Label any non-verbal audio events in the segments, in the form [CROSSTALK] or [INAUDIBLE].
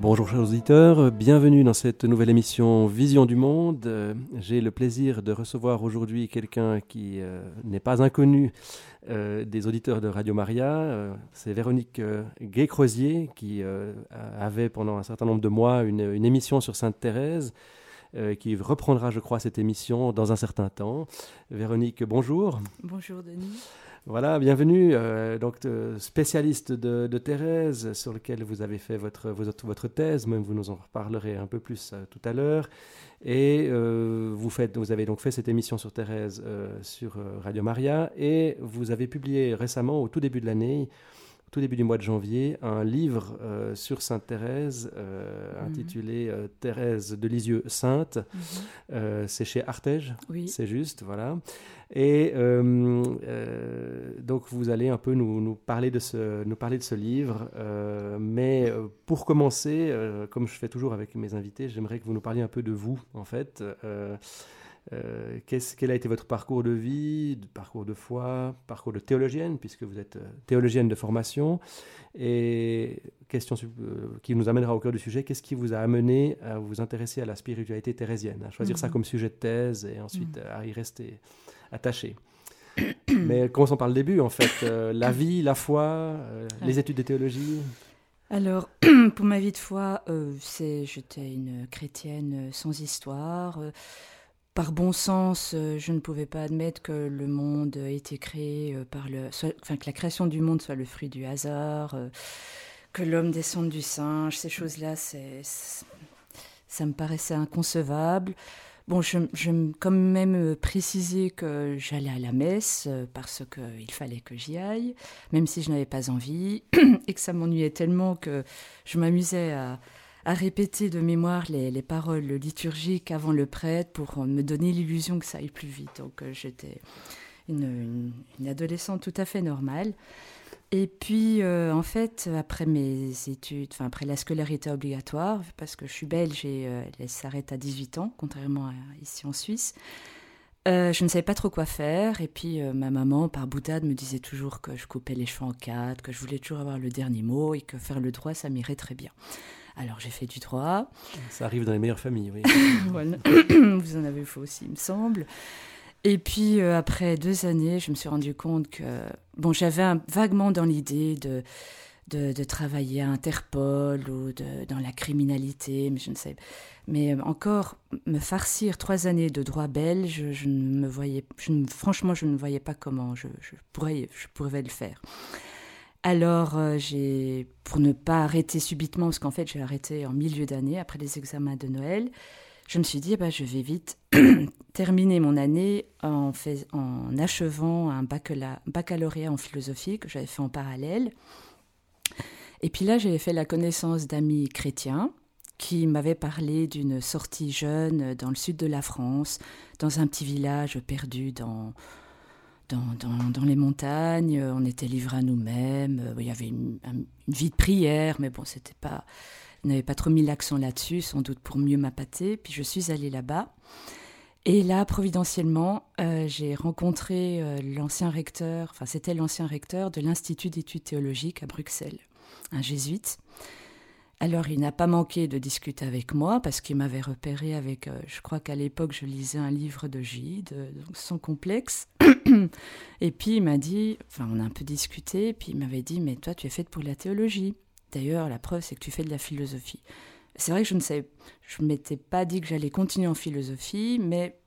Bonjour chers auditeurs, bienvenue dans cette nouvelle émission Vision du Monde. Euh, J'ai le plaisir de recevoir aujourd'hui quelqu'un qui euh, n'est pas inconnu euh, des auditeurs de Radio Maria. C'est Véronique Gay-Crozier qui avait pendant un certain nombre de mois une, émission sur Sainte-Thérèse euh, qui reprendra, je crois, cette émission dans un certain temps. Véronique, bonjour. Bonjour Denis. Voilà, bienvenue. euh, donc, euh, spécialiste de, de Thérèse, sur lequel vous avez fait votre, votre, votre thèse, même vous nous en reparlerez un peu plus euh, tout à l'heure. Et euh, vous, faites, vous avez donc fait cette émission sur Thérèse sur Radio Maria, et vous avez publié récemment, au tout début de l'année, au tout début du mois de janvier, un livre euh, sur Sainte Thérèse, euh, Mhm. intitulé euh, Thérèse de Lisieux Sainte. Euh, C'est chez Artege. Oui, C'est juste, voilà. Et euh, euh, donc vous allez un peu nous, nous parler, de ce, nous parler de ce livre. Euh, mais pour commencer, comme je fais toujours avec mes invités, j'aimerais que vous nous parliez un peu de vous, en fait. Qu'est-ce- quel a été votre parcours de vie, de parcours de foi, parcours de théologienne, puisque vous êtes théologienne de formation Et question qui nous amènera au cœur du sujet, qu'est-ce qui vous a amené à vous intéresser à la spiritualité thérésienne, à choisir ça Mhm. comme sujet de thèse et ensuite euh, à y rester? Attaché [COUGHS] Mais commençons par le début, en fait. Euh, la vie, la foi, euh, les études de théologie. Alors, [COUGHS] pour ma vie de foi, euh, c'est, j'étais une chrétienne sans histoire. Par bon sens, je ne pouvais pas admettre que le monde ait été créé par le, soit- enfin que la création du monde soit le fruit du hasard, que l'homme descende du singe. Ces choses-là, c'est- ça me paraissait inconcevable. Bon, je, je quand même euh, précisé que j'allais à la messe euh, parce qu'il fallait que j'y aille, même si je n'avais pas envie, [CLEARS THROAT] et que ça m'ennuyait tellement que je m'amusais à, répéter de mémoire les, les paroles liturgiques avant le prêtre pour me donner l'illusion que ça aille plus vite. Donc euh, j'étais une- une adolescente tout à fait normale. Et puis, euh, en fait, après mes études, enfin après la scolarité obligatoire, parce que je suis belge et euh, elle s'arrête à 18 ans, contrairement à ici en Suisse, euh, je ne savais pas trop quoi faire. Et puis, ma maman, par boutade, me disait toujours que je coupais les cheveux en quatre, que je voulais toujours avoir le dernier mot et que faire le droit, ça m'irait très bien. Alors, j'ai fait du droit. Ça arrive dans les meilleures familles, oui. [LAUGHS] Voilà. [COUGHS] Vous en avez fait aussi, il me semble. Et puis, euh, après deux années, je me suis rendu compte que, bon, j'avais vaguement dans l'idée de, de, travailler à Interpol ou de, dans la criminalité, mais je ne sais. Mais euh, encore, me farcir trois années de droit belge, je ne me voyais, je franchement, je ne voyais pas comment je, je pourrais, je pourrais le faire. Alors, euh, j'ai, pour ne pas arrêter subitement, parce qu'en fait, j'ai arrêté en milieu d'année, après les examens de Noël, je me suis dit, ben, je vais vite [CLEARS THROAT] terminer mon année en, achevant un baccala- baccalauréat en philosophie que j'avais fait en parallèle. Et puis là, j'avais fait la connaissance d'amis chrétiens qui m'avaient parlé d'une sortie jeune dans le sud de la France, dans un petit village perdu dans, dans, dans, les montagnes. On était livrés à nous-mêmes. Il y avait une, un- une vie de prière, mais bon, c'était pas. N'avaient pas trop mis l'accent là-dessus, sans doute pour mieux m'appâter. Puis je suis allée là-bas. Et là, providentiellement, euh, j'ai rencontré euh, l'ancien recteur, enfin c'était l'ancien recteur de l'Institut d'études théologiques à Bruxelles, un jésuite. Alors il n'a pas manqué de discuter avec moi parce qu'il m'avait repéré avec, euh, je crois qu'à l'époque je lisais un livre de Gide, donc sans complexe. [COUGHS] et puis il m'a dit, enfin on a un peu discuté, puis il m'avait dit, mais toi tu es faite pour la théologie. D'ailleurs, la preuve c'est que tu fais de la philosophie. C'est vrai que je ne savais, je m'étais pas dit que j'allais continuer en philosophie, mais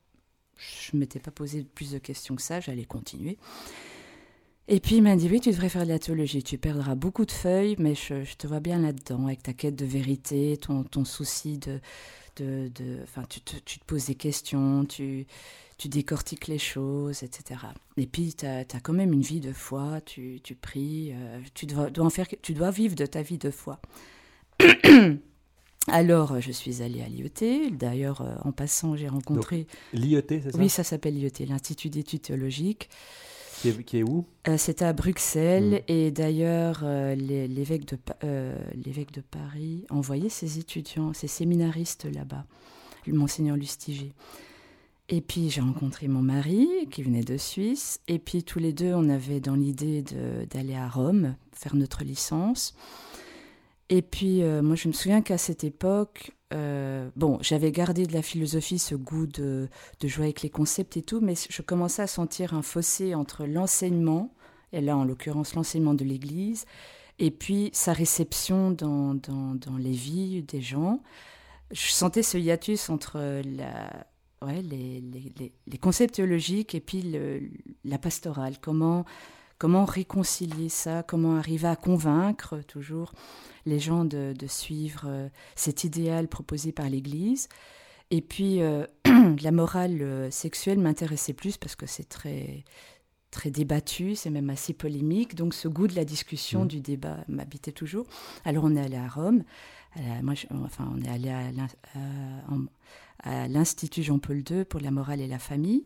je m'étais pas posé plus de questions que ça, j'allais continuer. Et puis il m'a dit oui, tu devrais faire de la théologie, tu perdras beaucoup de feuilles, mais je, te vois bien là-dedans, avec ta quête de vérité, ton, souci de... de, de enfin, tu te poses des questions, tu, tu décortiques les choses, etc. Et puis tu as, quand même une vie de foi, tu, tu pries, euh, tu, dois, dois en faire, tu dois vivre de ta vie de foi. [COUGHS] Alors, je suis allée à l'IET. D'ailleurs, euh, en passant, j'ai rencontré. L'IET, c'est ça? Oui, ça s'appelle l'IET, l'Institut d'études théologiques. Qui est, qui est où? Euh, C'était à Bruxelles. Mm. Et d'ailleurs, euh, l'évêque de, euh, Paris envoyait ses étudiants, ses séminaristes là-bas, le Monseigneur Lustiger. Et puis, j'ai rencontré mon mari, qui venait de Suisse. Et puis, tous les deux, on avait dans l'idée d'aller à Rome, faire notre licence. Et puis, euh, moi, je me souviens qu'à cette époque, euh, bon, j'avais gardé de la philosophie ce goût de, de, jouer avec les concepts et tout, mais je commençais à sentir un fossé entre l'enseignement, et là, en l'occurrence, l'enseignement de l'Église, et puis sa réception dans, dans, dans, les vies des gens. Je sentais ce hiatus entre la, ouais, les, les, les, concepts théologiques et puis le, la pastorale. Comment, comment réconcilier ça? Comment arriver à convaincre toujours les gens de, de suivre euh, cet idéal proposé par l'Église? Et puis, euh, [CLEARS THROAT] la morale euh, sexuelle m'intéressait plus parce que c'est très très débattu, c'est même assez polémique. Donc ce goût de la discussion, mmh. du débat m'habitait toujours. Alors on est allé à Rome. moi, enfin, on est allé à, à l'Institut Jean-Paul II pour la morale et la famille.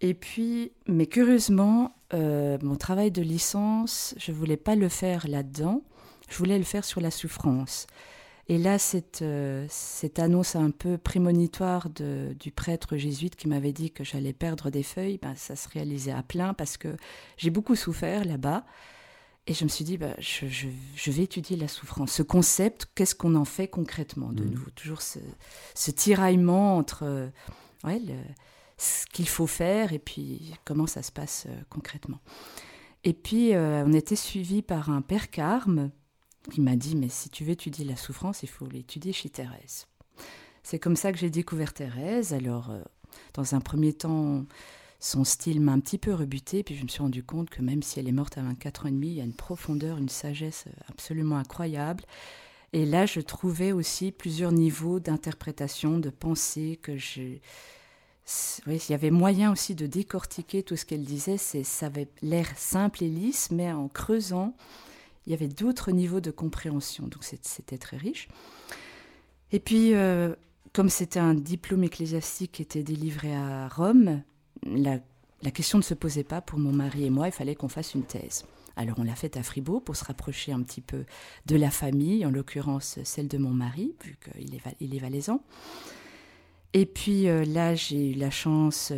Et puis, mais curieusement, euh, mon travail de licence, je voulais pas le faire là-dedans, je voulais le faire sur la souffrance. Et là, cette, euh, cette annonce un peu prémonitoire du prêtre jésuite qui m'avait dit que j'allais perdre des feuilles, ben, ça se réalisait à plein parce que j'ai beaucoup souffert là-bas. Et je me suis dit, bah, je, je, je, vais étudier la souffrance. Ce concept, qu'est-ce qu'on en fait concrètement de mmh. nouveau? Toujours ce, ce, tiraillement entre euh, ouais, le, ce qu'il faut faire et puis comment ça se passe euh, concrètement. Et puis, euh, on était suivi par un père Carme qui m'a dit, mais si tu veux étudier la souffrance, il faut l'étudier chez Thérèse. C'est comme ça que j'ai découvert Thérèse. Alors, dans un premier temps, son style m'a un petit peu rebuté, puis je me suis rendu compte que même si elle est morte à 24 ans et demi, il y a une profondeur, une sagesse absolument incroyable. Et là, je trouvais aussi plusieurs niveaux d'interprétation, de pensée que je... Oui, il y avait moyen aussi de décortiquer tout ce qu'elle disait. Ça avait l'air simple et lisse, mais en creusant, il y avait d'autres niveaux de compréhension. Donc c'était très riche. Et puis, euh, comme c'était un diplôme ecclésiastique qui était délivré à Rome, la, question ne se posait pas pour mon mari et moi, il fallait qu'on fasse une thèse. Alors on l'a faite à Fribourg pour se rapprocher un petit peu de la famille, en l'occurrence celle de mon mari, vu qu'il est, il est valaisan. Et puis euh, là, j'ai eu la chance,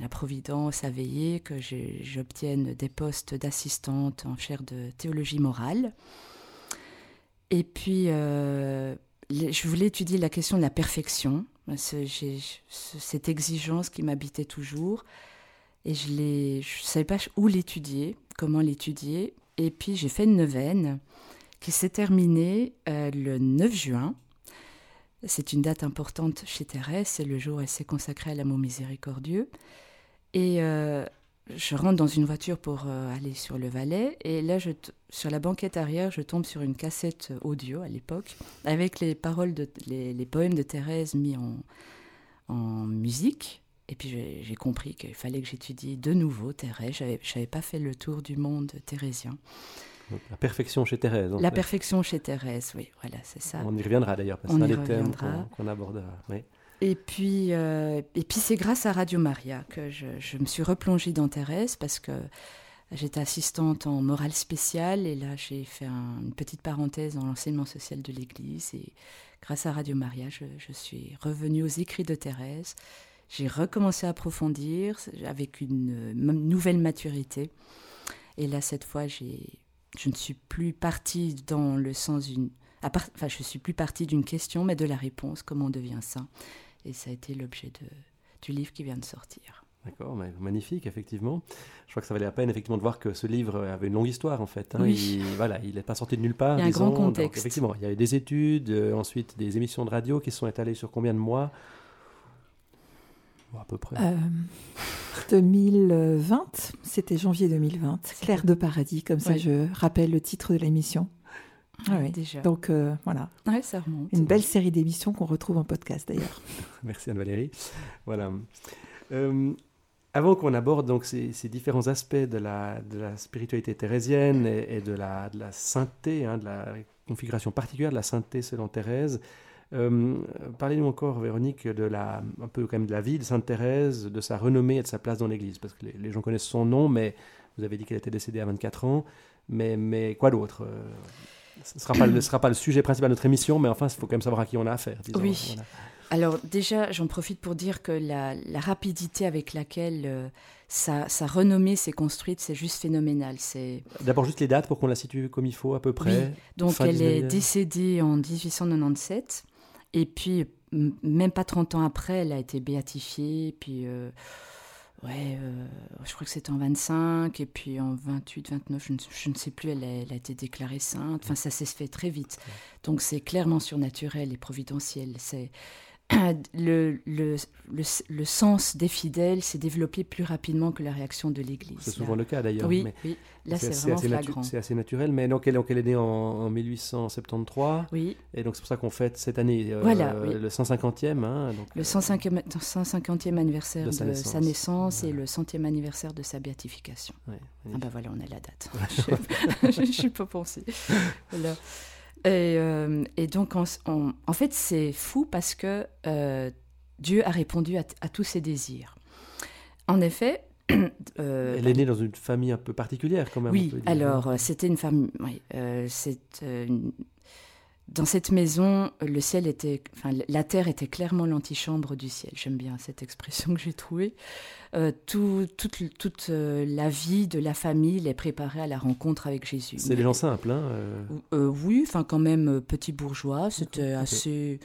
la Providence a veillé que j'obtienne des postes d'assistante en chaire de théologie morale. Et puis, euh, je voulais étudier la question de la perfection, cette exigence qui m'habitait toujours. Et je ne savais pas où l'étudier, comment l'étudier. Et puis j'ai fait une neuvaine qui s'est terminée euh, le 9 juin. C'est une date importante chez Thérèse, c'est le jour où elle s'est consacrée à l'amour miséricordieux. Et euh, je rentre dans une voiture pour euh, aller sur le Valais, et là, je sur la banquette arrière, je tombe sur une cassette audio à l'époque, avec les paroles, de, les, les poèmes de Thérèse mis en, en musique. Et puis j'ai compris qu'il fallait que j'étudie de nouveau Thérèse. Je n'avais pas fait le tour du monde thérésien. La perfection chez Thérèse. La perfection chez Thérèse, oui, voilà, c'est ça. On y reviendra d'ailleurs, parce que c'est un des thèmes qu'on abordera. Oui. Et puis, euh, puis c'est grâce à Radio Maria que je, me suis replongée dans Thérèse, parce que j'étais assistante en morale spéciale, et là j'ai fait un, une petite parenthèse dans l'enseignement social de l'Église, et grâce à Radio Maria, je, suis revenue aux écrits de Thérèse. J'ai recommencé à approfondir avec une nouvelle maturité. Et là, cette fois, je ne suis plus partie dans le sens d'une... Enfin, je suis plus partie d'une question, mais de la réponse, comment on devient saint. Et ça a été l'objet de, du livre qui vient de sortir. D'accord, magnifique, effectivement. Je crois que ça valait la peine, effectivement, de voir que ce livre avait une longue histoire, en fait. Hein. Oui. Il, voilà, il n'est pas sorti de nulle part. Il y a un grand contexte. Donc, effectivement, il y a eu des études, euh, ensuite des émissions de radio qui se sont étalées sur combien de mois? À peu près. Euh, 2020, c'était janvier 2020. Claire de Paradis, comme ça je rappelle le titre de l'émission. Ah oui, déjà. Donc euh, voilà. Ouais, ça remonte. Une belle série d'émissions qu'on retrouve en podcast d'ailleurs. [LAUGHS] Merci Anne-Valérie. Voilà. Euh, avant qu'on aborde donc ces, ces, différents aspects de la, de la spiritualité thérésienne et, et de, la, de la sainteté, hein, de la configuration particulière de la sainteté selon Thérèse, euh, Parlez-nous encore, Véronique, de la, un peu quand même de la vie de Sainte Thérèse, de sa renommée et de sa place dans l'Église, parce que les, les, gens connaissent son nom, mais vous avez dit qu'elle était décédée à 24 ans, mais, mais quoi d'autre euh, Ce ne sera, pas, ne sera pas le sujet principal de notre émission, mais enfin, il faut quand même savoir à qui on a affaire. Disons, oui. Voilà. Alors déjà, j'en profite pour dire que la, la, rapidité avec laquelle euh, sa, sa renommée s'est construite, c'est juste phénoménal. C'est D'abord juste les dates pour qu'on la situe comme il faut à peu près. Oui. Donc elle est 19e. décédée en 1897 et puis même pas 30 ans après, elle a été béatifiée. Puis euh, ouais, euh, je crois que c'était en 25 et puis en 28, 29, je ne, je ne sais plus, elle a, elle a été déclarée sainte. Enfin, ça s'est fait très vite. Donc c'est clairement surnaturel et providentiel. C'est [CLEARS THROAT] le, le, le, le sens des fidèles s'est développé plus rapidement que la réaction de l'Église. C'est Là. souvent le cas d'ailleurs. Oui, mais oui, là c'est vraiment assez, flagrant. c'est assez naturel. Mais donc elle, donc elle est née en, en 1873. Oui, Et donc c'est pour ça qu'on fête cette année euh, Voilà, oui. le 150e. hein, donc, le euh, 150e, 150e anniversaire de de sa sa naissance. et le centième anniversaire de sa béatification. ouais, Ah bah voilà, on a la date. [LAUGHS] [LAUGHS] Je ne suis pas pensée. Voilà. Et, euh, et donc, en, fait, c'est fou parce que euh, Dieu a répondu à, à tous ses désirs. En effet, [CLEARS THROAT] euh, Elle est née dans une famille un peu particulière quand même. on oui, peut dire. alors c'était une famille. oui, c'est, une- Dans cette maison, le ciel était, enfin, la terre était clairement l'antichambre du ciel. J'aime bien cette expression que j'ai trouvée. Euh, tout- toute toute euh, la vie de la famille les préparait à la rencontre avec Jésus. C'est des gens simples. Hein, euh, Euh, oui, enfin quand même euh, petit bourgeois. C'était assez.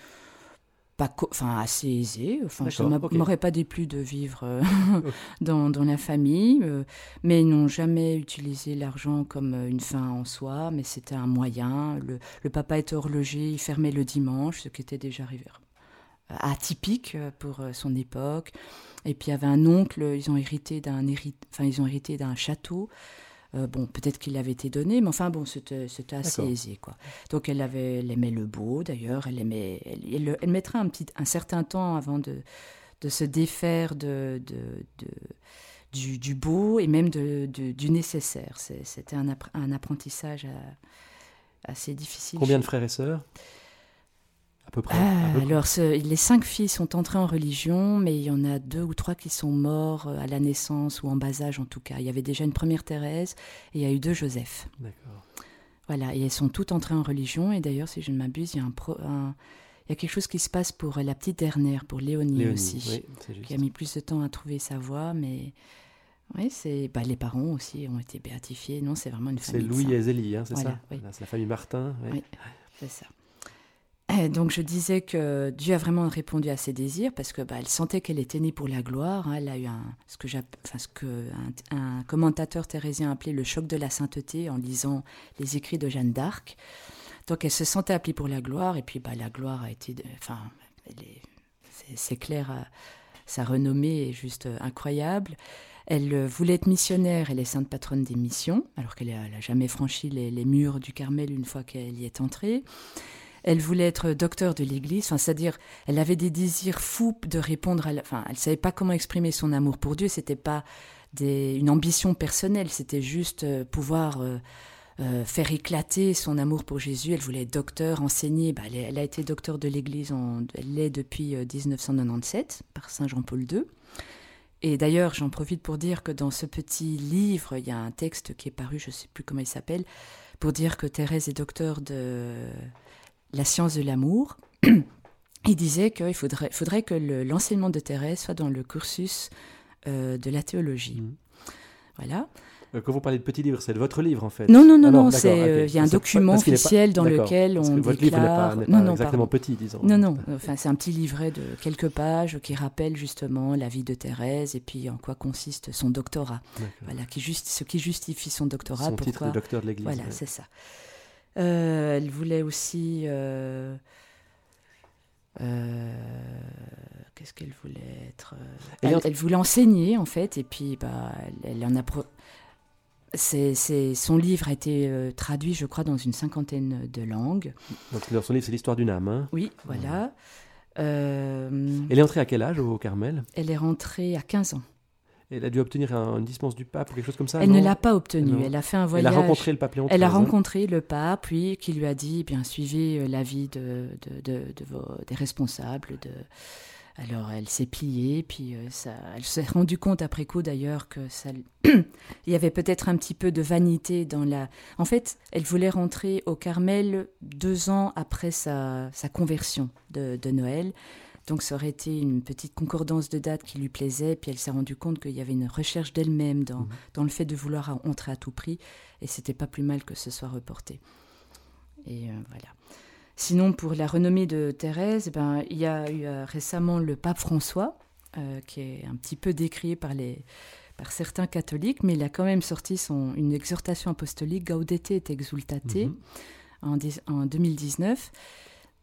Pas enfin assez aisé. Enfin, ça m'aurait pas déplu de vivre euh, [LAUGHS] dans, dans la famille, euh, mais ils n'ont jamais utilisé l'argent comme euh, une fin en soi, mais c'était un moyen. Le, le papa était horloger, il fermait le dimanche, ce qui était déjà arrivé- atypique pour son époque. Et puis il y avait un oncle, ils ont hérité d'un enfin ils ont hérité d'un château. Euh, bon, peut-être qu'il avait été donné, mais enfin bon, c'était assez aisé quoi. Donc elle avait, elle aimait le beau d'ailleurs, elle aimait, elle, elle, elle mettrait un petit, un certain temps avant de de se défaire de, de, de- du, du beau et même de, du nécessaire. C'était un, un apprentissage à- assez difficile. Combien de frères et sœurs? À peu près. Ah, à peu près. alors, ce- les cinq filles sont entrées en religion, mais il y en a deux ou trois qui sont morts euh, à la naissance ou en bas âge en tout cas. Il y avait déjà une première Thérèse et il y a eu deux Joseph. D'accord. Voilà, et elles sont toutes entrées en religion. Et d'ailleurs, si je ne m'abuse, il y a un, pro- un- il y a quelque chose qui se passe pour la petite dernière, pour Léonie, Léonie, aussi, oui, c'est qui a mis plus de temps à trouver sa voie, mais oui, c'est bah, les parents aussi ont été béatifiés. Non, c'est vraiment une C'est famille. de Louis et Zélie, hein, c'est Voilà, ça? oui. Voilà, C'est la famille Martin. Oui. C'est ça. Et donc je disais que Dieu a vraiment répondu à ses désirs parce que bah, elle sentait qu'elle était née pour la gloire. hein. Elle a eu un ce que enfin, ce que un, un commentateur thérésien appelait le choc de la sainteté en lisant les écrits de Jeanne d'Arc. Donc elle se sentait appelée pour la gloire et puis bah, la gloire a été, enfin, c'est- clair, euh, sa renommée est juste euh, incroyable. Elle euh, voulait être missionnaire, elle est sainte patronne des missions, alors qu'elle n'a jamais franchi les murs du Carmel une fois qu'elle y est entrée. Elle voulait être docteur de l'Église, enfin, c'est-à-dire, elle avait des désirs fous de répondre à la... Enfin, elle savait pas comment exprimer son amour pour Dieu, c'était pas des... une ambition personnelle, c'était juste euh, pouvoir euh, euh, faire éclater son amour pour Jésus. Elle voulait être docteur, enseigner. Bah, elle, a été docteur de l'Église, en... elle l'est depuis euh, 1997 par Saint Jean-Paul II. Et d'ailleurs, j'en profite pour dire que dans ce petit livre, il y a un texte qui est paru, je ne sais plus comment il s'appelle, pour dire que Thérèse est docteur de la science de l'amour. [CLEARS THROAT] Il disait qu'il faudrait, faudrait que le- l'enseignement de Thérèse soit dans le cursus euh, de la théologie. Mhm. Voilà. Euh, Quand vous parlez de petit livre, c'est de votre livre en fait Non, non, non, Ah non, c'est, euh, il y a un document parce pas- officiel dans lequel on votre livre pas, déclare... n'est Non, pas non, exactement pardon. petit, disons. Non, non, enfin, c'est un petit livret de quelques pages qui rappelle justement la vie de Thérèse et puis en quoi consiste son doctorat. Voilà, qui juste, ce qui justifie son doctorat. Son titre pourquoi... de docteur de l'Église. Voilà, ouais. c'est ça. Euh, elle voulait aussi. euh, euh, Qu'est-ce qu'elle voulait être Elle voulait enseigner, en fait, et puis bah, elle, elle en a. c'est- son livre a été euh, traduit, je crois, dans une cinquantaine de langues. Donc son livre, c'est l'histoire d'une âme. hein. Oui, voilà. Euh, Elle est entrée à quel âge au Carmel? elle est rentrée à 15 ans. Elle a dû obtenir un- une dispense du pape ou quelque chose comme ça elle non ne l'a pas obtenu. Non. Elle a fait un Elle voyage. a rencontré le pape Léon Elle a rencontré le pape, oui, qui lui a dit, eh bien, suivez euh, l'avis de, de, de, de vos- des responsables. De... Alors, elle s'est pliée, puis euh, ça, elle s'est rendue compte après coup, d'ailleurs, que ça, [COUGHS] il y avait peut-être un petit peu de vanité dans la... En fait, elle voulait rentrer au Carmel deux ans après sa, sa conversion de, de Noël. Donc ça aurait été une petite concordance de dates qui lui plaisait, puis elle s'est rendue compte qu'il y avait une recherche d'elle-même dans, mhm. dans, le fait de vouloir entrer à tout prix, et c'était pas plus mal que ce soit reporté. Et euh, voilà. Sinon, pour la renommée de Thérèse, eh ben, il y a eu euh, récemment le pape François, euh, qui est un petit peu décrié par, les, par certains catholiques, mais il a quand même sorti son, une exhortation apostolique, Gaudete et Exultate, mhm. en, en 2019.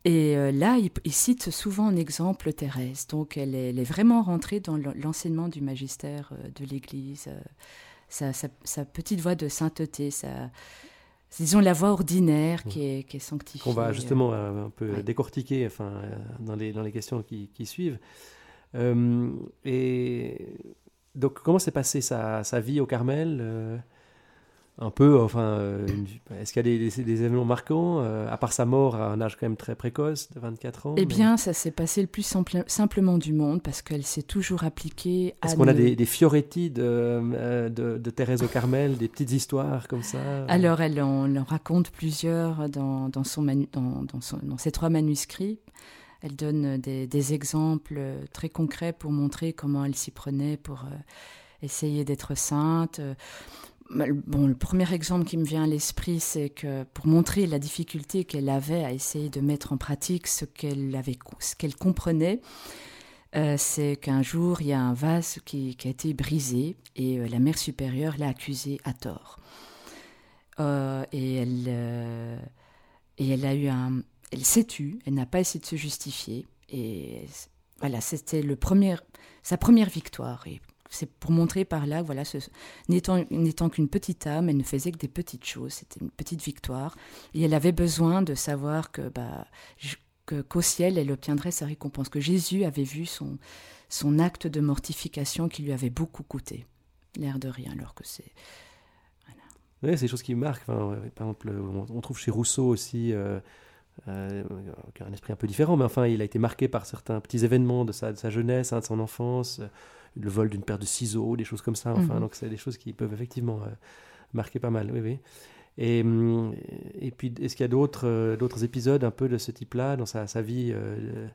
Et euh, là, il, cite souvent en exemple Thérèse. Donc, elle est, vraiment rentrée dans l'enseignement du magistère euh, de l'Église. Euh, sa, petite voix de sainteté, sa, disons la voix ordinaire qui est, qui est sanctifiée. Qu'on va justement un peu décortiquer enfin, dans, les, dans les questions qui, qui suivent. et donc, comment s'est passée sa, sa, vie au Carmel un peu, enfin, euh, est-ce qu'il y a des, des, événements marquants, euh, à part sa mort à un âge quand même très précoce, de 24 ans Eh bien, ça s'est passé le plus simplement du monde, parce qu'elle s'est toujours appliquée à... Est-ce qu'on a des, des fioretti euh, de, de, Thérèse au Carmel, des petites histoires comme ça? Alors, elle en, raconte plusieurs dans, dans, son dans, dans, ses trois manuscrits. Elle donne des, des, exemples très concrets pour montrer comment elle s'y prenait pour essayer d'être sainte. Bon, le premier exemple qui me vient à l'esprit, c'est que pour montrer la difficulté qu'elle avait à essayer de mettre en pratique ce qu'elle avait, ce qu'elle comprenait, euh, c'est qu'un jour il y a un vase qui, a été brisé et euh, la mère supérieure l'a accusée à tort. Euh, et elle et elle a eu un, elle s'est tue, elle n'a pas essayé de se justifier et voilà, c'était le premier, sa première victoire. C'est pour montrer par là, voilà, n'étant qu'une petite âme, elle ne faisait que des petites choses, c'était une petite victoire, et elle avait besoin de savoir que, bah, qu'au ciel, elle obtiendrait sa récompense, que Jésus avait vu son, son acte de mortification qui lui avait beaucoup coûté, l'air de rien, alors que c'est... Oui, c'est des choses qui marquent. par exemple, on trouve chez Rousseau aussi euh, euh, un esprit un peu différent, mais enfin, il a été marqué par certains petits événements de sa, de sa jeunesse, hein, de son enfance le vol d'une paire de ciseaux, des choses comme ça. Enfin, mhm. donc c'est des choses qui peuvent effectivement euh, marquer pas mal. Oui, oui. Et, hum, et puis, est-ce qu'il y a d'autres euh, d'autres épisodes un peu de ce type-là dans sa, sa vie euh,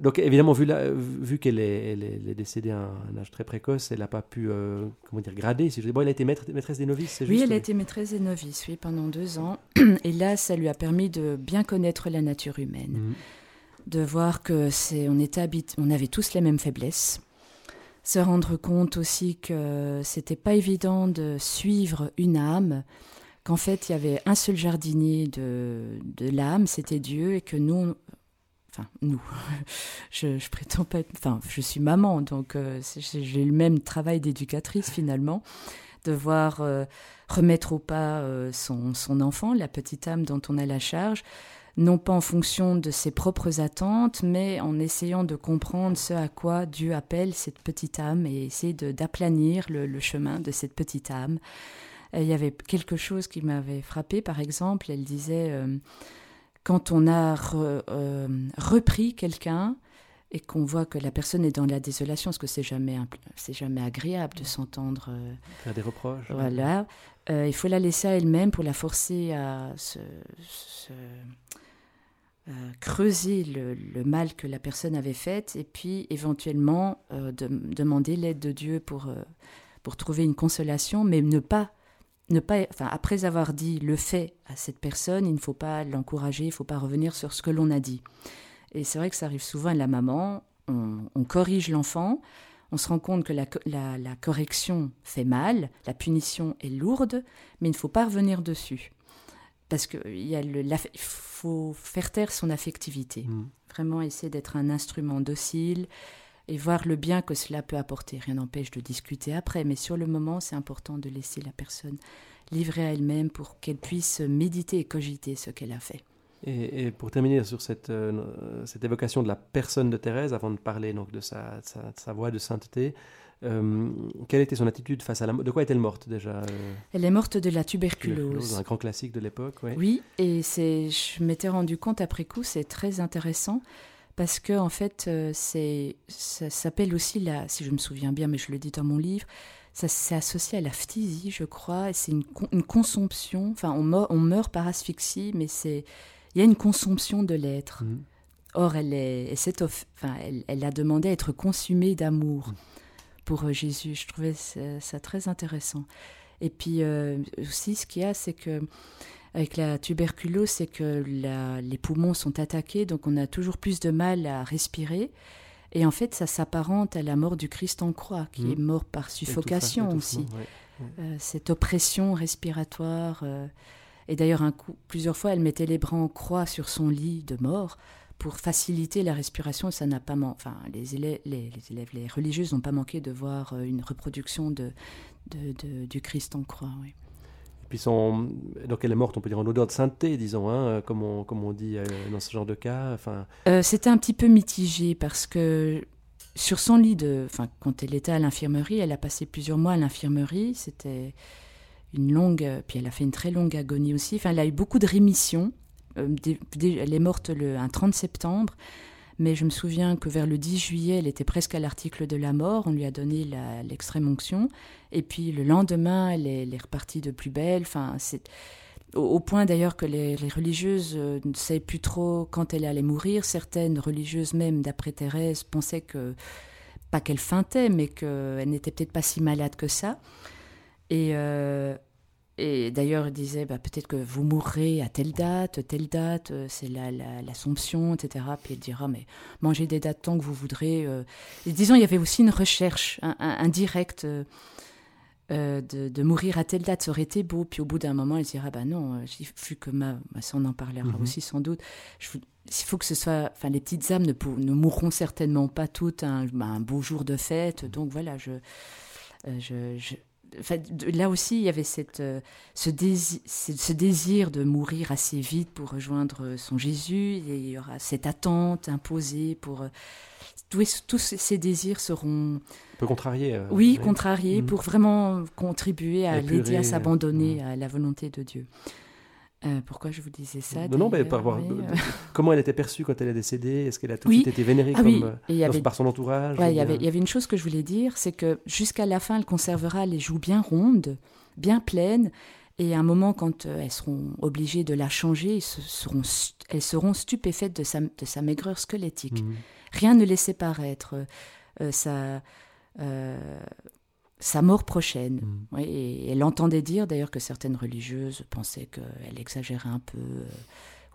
donc évidemment, vu, vu qu'elle est, elle est, décédée à un, âge très précoce, elle n'a pas pu, comment dire, grader. Si je bon, elle a été maîtresse des novices, c'est Oui, elle a été maîtresse des novices, oui, pendant deux ans. [CLEARS THROAT] Et là, ça lui a permis de bien connaître la nature humaine, mhm. de voir que c'est, on était on avait tous les mêmes faiblesses, se rendre compte aussi que c'était pas évident de suivre une âme, qu'en fait il y avait un seul jardinier de, de l'âme, c'était Dieu, et que nous, enfin nous, [LAUGHS] je, prétends pas être, enfin je suis maman, donc euh, j'ai le même travail d'éducatrice finalement, devoir euh, remettre au pas euh, son, son enfant, la petite âme dont on a la charge, non pas en fonction de ses propres attentes, mais en essayant de comprendre ce à quoi Dieu appelle cette petite âme et essayer d'aplanir le, chemin de cette petite âme. il y avait quelque chose qui m'avait frappé, par exemple, elle disait, euh, quand on a euh, repris quelqu'un, et qu'on voit que la personne est dans la désolation, parce que c'est jamais c'est jamais agréable de s'entendre euh, faire des reproches. Voilà, il faut la laisser à elle-même pour la forcer à se euh, creuser le, mal que la personne avait fait et puis éventuellement euh, de, demander l'aide de Dieu pour, euh, pour trouver une consolation, mais ne pas, ne pas, enfin, après avoir dit le fait à cette personne, il ne faut pas l'encourager, il ne faut pas revenir sur ce que l'on a dit. Et c'est vrai que ça arrive souvent à la maman, on, corrige l'enfant, on se rend compte que la, la, correction fait mal, la punition est lourde, mais il ne faut pas revenir dessus parce qu'il faut faire taire son affectivité. Mm. Vraiment essayer d'être un instrument docile et voir le bien que cela peut apporter. Rien n'empêche de discuter après, mais sur le moment, c'est important de laisser la personne livrer à elle-même pour qu'elle puisse méditer et cogiter ce qu'elle a fait. Et, pour terminer sur cette, euh, cette évocation de la personne de Thérèse, avant de parler donc de sa, sa voix de sainteté, euh, quelle était son attitude face à la De quoi est-elle morte déjà euh Elle est morte de la tuberculose. Un grand classique de l'époque, Oui, et c'est, je m'étais rendu compte après coup, c'est très intéressant parce que en fait, euh, c'est, ça s'appelle aussi la, si je me souviens bien, mais je le dis dans mon livre, ça c'est associé à la phtisie, je crois, et c'est une, une, consomption. Enfin, on meurt, on meurt par asphyxie, mais c'est, il y a une consomption de l'être. Mmh. Or, elle, est, enfin, elle, elle, a demandé à être consumée d'amour mm. Pour euh, Jésus. Je trouvais ça, très intéressant. Et puis euh, aussi, ce qu'il y a, c'est que avec la tuberculose, c'est que les poumons sont attaqués, donc on a toujours plus de mal à respirer. Et en fait, ça s'apparente à la mort du Christ en croix, qui mm. est mort par suffocation aussi. Euh, cette oppression respiratoire. et d'ailleurs, plusieurs fois, elle mettait les bras en croix sur son lit de mort pour faciliter la respiration, ça n'a pas enfin les élèves, les, élèves, les religieuses n'ont pas manqué de voir euh, une reproduction de, de, du Christ en croix. Oui. Et puis son, donc elle est morte, on peut dire en odeur de sainteté, disons, hein, comme, on, comme on dit euh, dans ce genre de cas. Enfin. Euh, c'était un petit peu mitigé parce que sur son lit de, enfin quand elle était à l'infirmerie, elle a passé plusieurs mois à l'infirmerie. C'était une longue, puis elle a fait une très longue agonie aussi. Enfin, elle a eu beaucoup de rémissions. Euh, elle est morte le, un 30 septembre, mais je me souviens que vers le 10 juillet, elle était presque à l'article de la mort. On lui a donné l'extrême onction. Et puis le lendemain, elle est, repartie de plus belle. Enfin, c'est au, point d'ailleurs que les, religieuses euh, ne savaient plus trop quand elle allait mourir. Certaines religieuses, même d'après Thérèse, pensaient que, pas qu'elle feintait, mais qu'elle n'était peut-être pas si malade que ça. Et euh, et d'ailleurs, il disait bah, peut-être que vous mourrez à telle date, telle date, euh, c'est l'Assomption, la, etc. Puis il dira mais mangez des dates tant que vous voudrez. Euh. Et disons, il y avait aussi une recherche indirecte euh, de, mourir à telle date, ça aurait été beau. Puis au bout d'un moment, il dira bah non, faut que ma. Ça, on en parlera mhm. aussi sans doute. il faut que ce soit. Enfin, les petites âmes ne, ne mourront certainement pas toutes un, bah, un, beau jour de fête. Donc voilà, je, je là aussi, il y avait cette, euh, ce, désir, ce, désir de mourir assez vite pour rejoindre son Jésus. Et il y aura cette attente imposée pour. Euh, tous, tous ces désirs seront. Un peu contrariés. Euh, oui, contrariés, mm. pour vraiment contribuer à l'aider à s'abandonner mm. à la volonté de Dieu. Euh, pourquoi je vous disais ça Non, non, mais par euh, comment elle était perçue quand elle est décédée? Est-ce qu'elle a tout de suite été vénérée ah comme, euh, par son entourage il, y avait, il y avait une chose que je voulais dire, c'est que jusqu'à la fin, elle conservera les joues bien rondes, bien pleines, et à un moment, quand elles seront obligées de la changer, seront, elles seront stupéfaites de sa, de sa maigreur squelettique. Mhm. Rien ne laissait paraître sa mort prochaine. Mm. et elle entendait dire d'ailleurs que certaines religieuses pensaient qu'elle exagérait un peu, euh,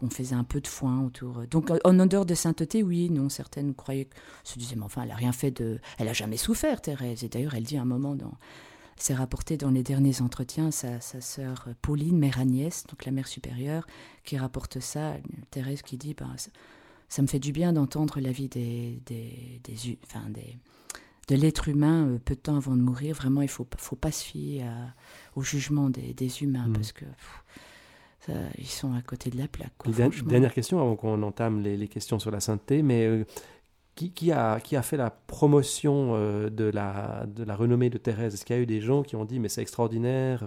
on faisait un peu de foin autour. Donc en odeur de sainteté, oui, non, certaines croyaient, se disaient, mais enfin, elle a rien fait de, elle a jamais souffert, Thérèse. Et d'ailleurs, elle dit à un moment dans, c'est rapporté dans les derniers entretiens, sa, sa sœur Pauline, mère Agnès, donc la mère supérieure, qui rapporte ça. Thérèse qui dit, ben, ça, me fait du bien d'entendre la vie des, des, des, enfin, des de l'être humain euh, peu de temps avant de mourir. Vraiment, il ne faut, faut pas se fier au jugement des, humains mm. parce que ils sont à côté de la plaque. dernière question avant qu'on entame les, questions sur la sainteté, mais euh, qui, qui, a, qui a fait la promotion euh, de, la, de la renommée de Thérèse? Est-ce qu'il y a eu des gens qui ont dit mais c'est extraordinaire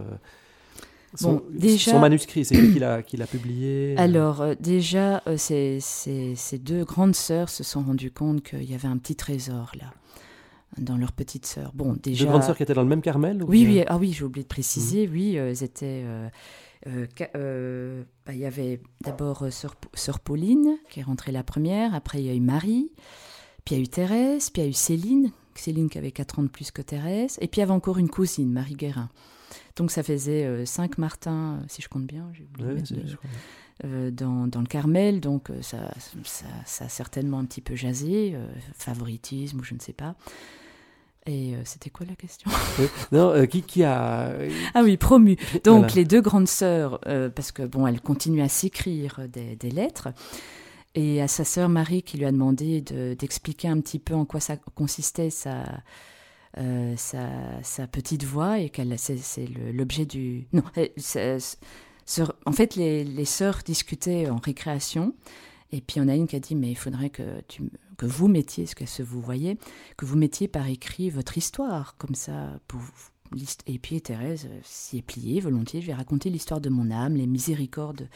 son, déjà, son, manuscrit, c'est lui qui l'a, qui l'a publié Alors, déjà, ces, ces, ces, deux grandes sœurs se sont rendues compte qu'il y avait un petit trésor là dans leur petite sœur. Bon, déjà. Deux grandes sœurs qui étaient dans le même Carmel Oui, oui. Ah oui, j'ai oublié de préciser. Mhm. Oui, euh, elles étaient. Euh, euh, bah, il y avait d'abord sœur, sœur, Pauline qui est rentrée la première. Après, il y a eu Marie. Puis il y a eu Thérèse. Puis il y a eu Céline. Céline qui avait 4 ans de plus que Thérèse. Et puis il y avait encore une cousine, Marie Guérin. Donc ça faisait 5 Martin, si je compte bien. J'ai oublié dans, dans, le Carmel, donc ça, ça, ça, a certainement un petit peu jasé, favoritisme ou je ne sais pas. Et euh, c'était quoi la question [LAUGHS] Non, euh, qui, qui, a Ah oui, promu. Donc les deux grandes sœurs, euh, parce que bon, elle continue à s'écrire des, des, lettres, et à sa sœur Marie qui lui a demandé d'expliquer un petit peu en quoi ça consistait sa sa, sa, petite voix et qu'elle c'est l'objet du non. en fait, les, les sœurs discutaient en récréation. Et puis, on a une qui a dit, mais il faudrait que que vous mettiez, ce que vous voyez, que vous mettiez par écrit votre histoire, comme ça, pour et puis Thérèse s'y est pliée volontiers. Je vais raconter l'histoire de mon âme, les miséricordes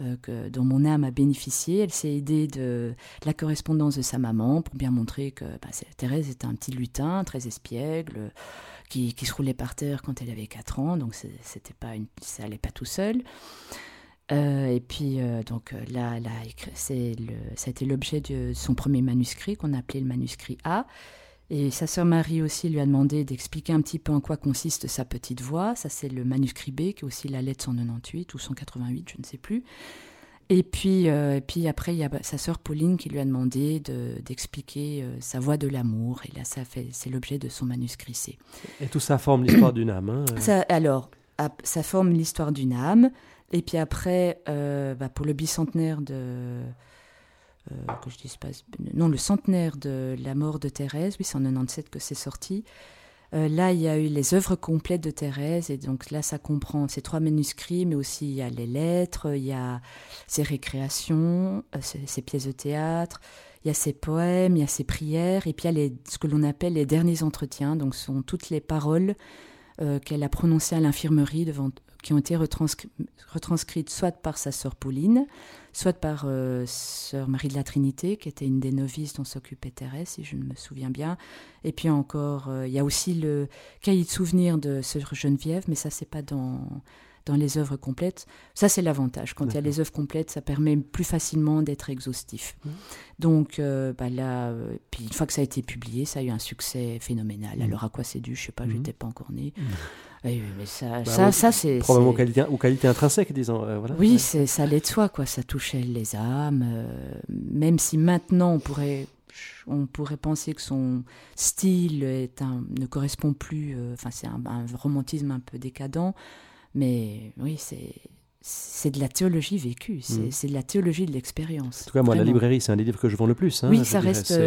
euh, que, dont mon âme a bénéficié. Elle s'est aidée de, la correspondance de sa maman pour bien montrer que bah, Thérèse était un petit lutin très espiègle qui, qui, se roulait par terre quand elle avait 4 ans, donc c'était pas une, ça allait pas tout seul. Et puis, donc là, là c'est le, ça a été l'objet de son premier manuscrit qu'on a appelé le manuscrit A. Et sa sœur Marie aussi lui a demandé d'expliquer un petit peu en quoi consiste sa petite voix. Ça, c'est le manuscrit B, qui est aussi la lettre 198 ou 188, je ne sais plus. Et puis, euh, et puis après, il y a sa sœur Pauline qui lui a demandé d'expliquer euh, sa voix de l'amour. Et là, ça fait, c'est l'objet de son manuscrit C. Et tout ça forme l'histoire d'une âme. Hein, euh. ça, alors, ça forme l'histoire d'une âme. Et puis après, bah, pour le bicentenaire de euh, que je dise pas, non, le centenaire de la mort de Thérèse, oui, c'est en 97 que c'est sorti. Euh, là, il y a eu les œuvres complètes de Thérèse, et donc là, ça comprend ces trois manuscrits, mais aussi il y a les lettres, il y a ses récréations, euh, ses, pièces de théâtre, il y a ses poèmes, il y a ses prières, et puis il y a ce que l'on appelle les derniers entretiens, donc ce sont toutes les paroles qu'elle a prononcées à l'infirmerie devant qui ont été retranscrites soit par sa sœur Pauline, soit par euh, sœur Marie de la Trinité, qui était une des novices dont s'occupait Thérèse, si je me souviens bien. Et puis encore, euh, il y a aussi le cahier de souvenirs de sœur Geneviève, mais ça, c'est pas dans, dans les œuvres complètes. Ça, c'est l'avantage. Quand il y a les œuvres complètes, ça permet plus facilement d'être exhaustif. Mmh. Donc euh, bah là, puis une fois que ça a été publié, ça a eu un succès phénoménal. Mmh. Alors à quoi c'est dû? Je sais pas, je n'étais mmh. pas encore née. Oui, mais ça, bah ça, ça c'est. Probablement aux qualités, ou qualité intrinsèque, disons. Euh, voilà. Oui, ça allait de soi, quoi. Ça touchait les âmes. Euh, même si maintenant, on pourrait, on pourrait penser que son style est un, ne correspond plus. Euh, enfin, c'est un, romantisme un peu décadent. Mais oui, c'est. C'est de la théologie vécue, c'est mm. de la théologie de l'expérience. En tout cas, moi, la librairie, c'est un des livres que je vends le plus. Hein, oui, ça reste,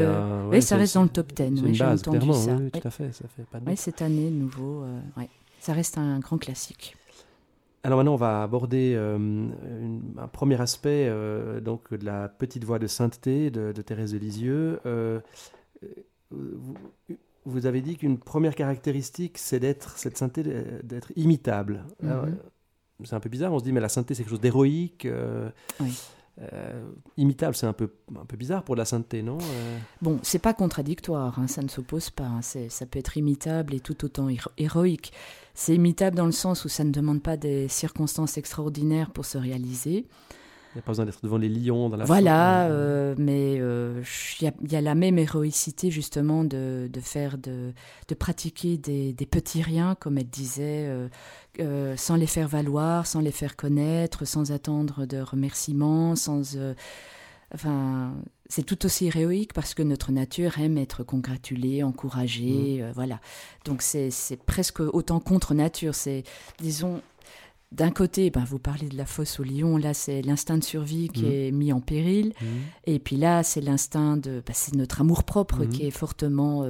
oui, ça reste dans le top 10. C'est une base, clairement, ça. Oui, tout à fait. Ça fait pas de oui, cette année, nouveau. ouais ça reste un grand classique. Alors maintenant, on va aborder euh, un premier aspect euh, donc de la petite voix de sainteté de, Thérèse de Lisieux. Euh, vous, avez dit qu'une première caractéristique, c'est d'être cette sainteté, d'être imitable. Mhm. C'est un peu bizarre. On se dit, mais la sainteté, c'est quelque chose d'héroïque. Oui. Euh, imitable, c'est un peu, un peu bizarre pour la sainteté, non euh? Bon, c'est pas contradictoire, hein, ça ne s'oppose pas. Hein, ça peut être imitable et tout autant héroïque. C'est imitable dans le sens où ça ne demande pas des circonstances extraordinaires pour se réaliser. Il n'y a pas besoin d'être devant les lions dans la Voilà, euh, mais il y, a la même héroïcité justement de, de faire, de, de pratiquer des, des, petits riens, comme elle disait, euh, sans les faire valoir, sans les faire connaître, sans attendre de remerciements, sans... Euh, enfin, c'est tout aussi héroïque parce que notre nature aime être congratulée, encouragée, mmh. euh, voilà. Donc c'est presque autant contre nature. C'est, disons, d'un côté, ben, vous parlez de la fosse au lion, là c'est l'instinct de survie qui mmh. est mis en péril, mmh. et puis là c'est l'instinct de, ben, c'est notre amour propre qui est fortement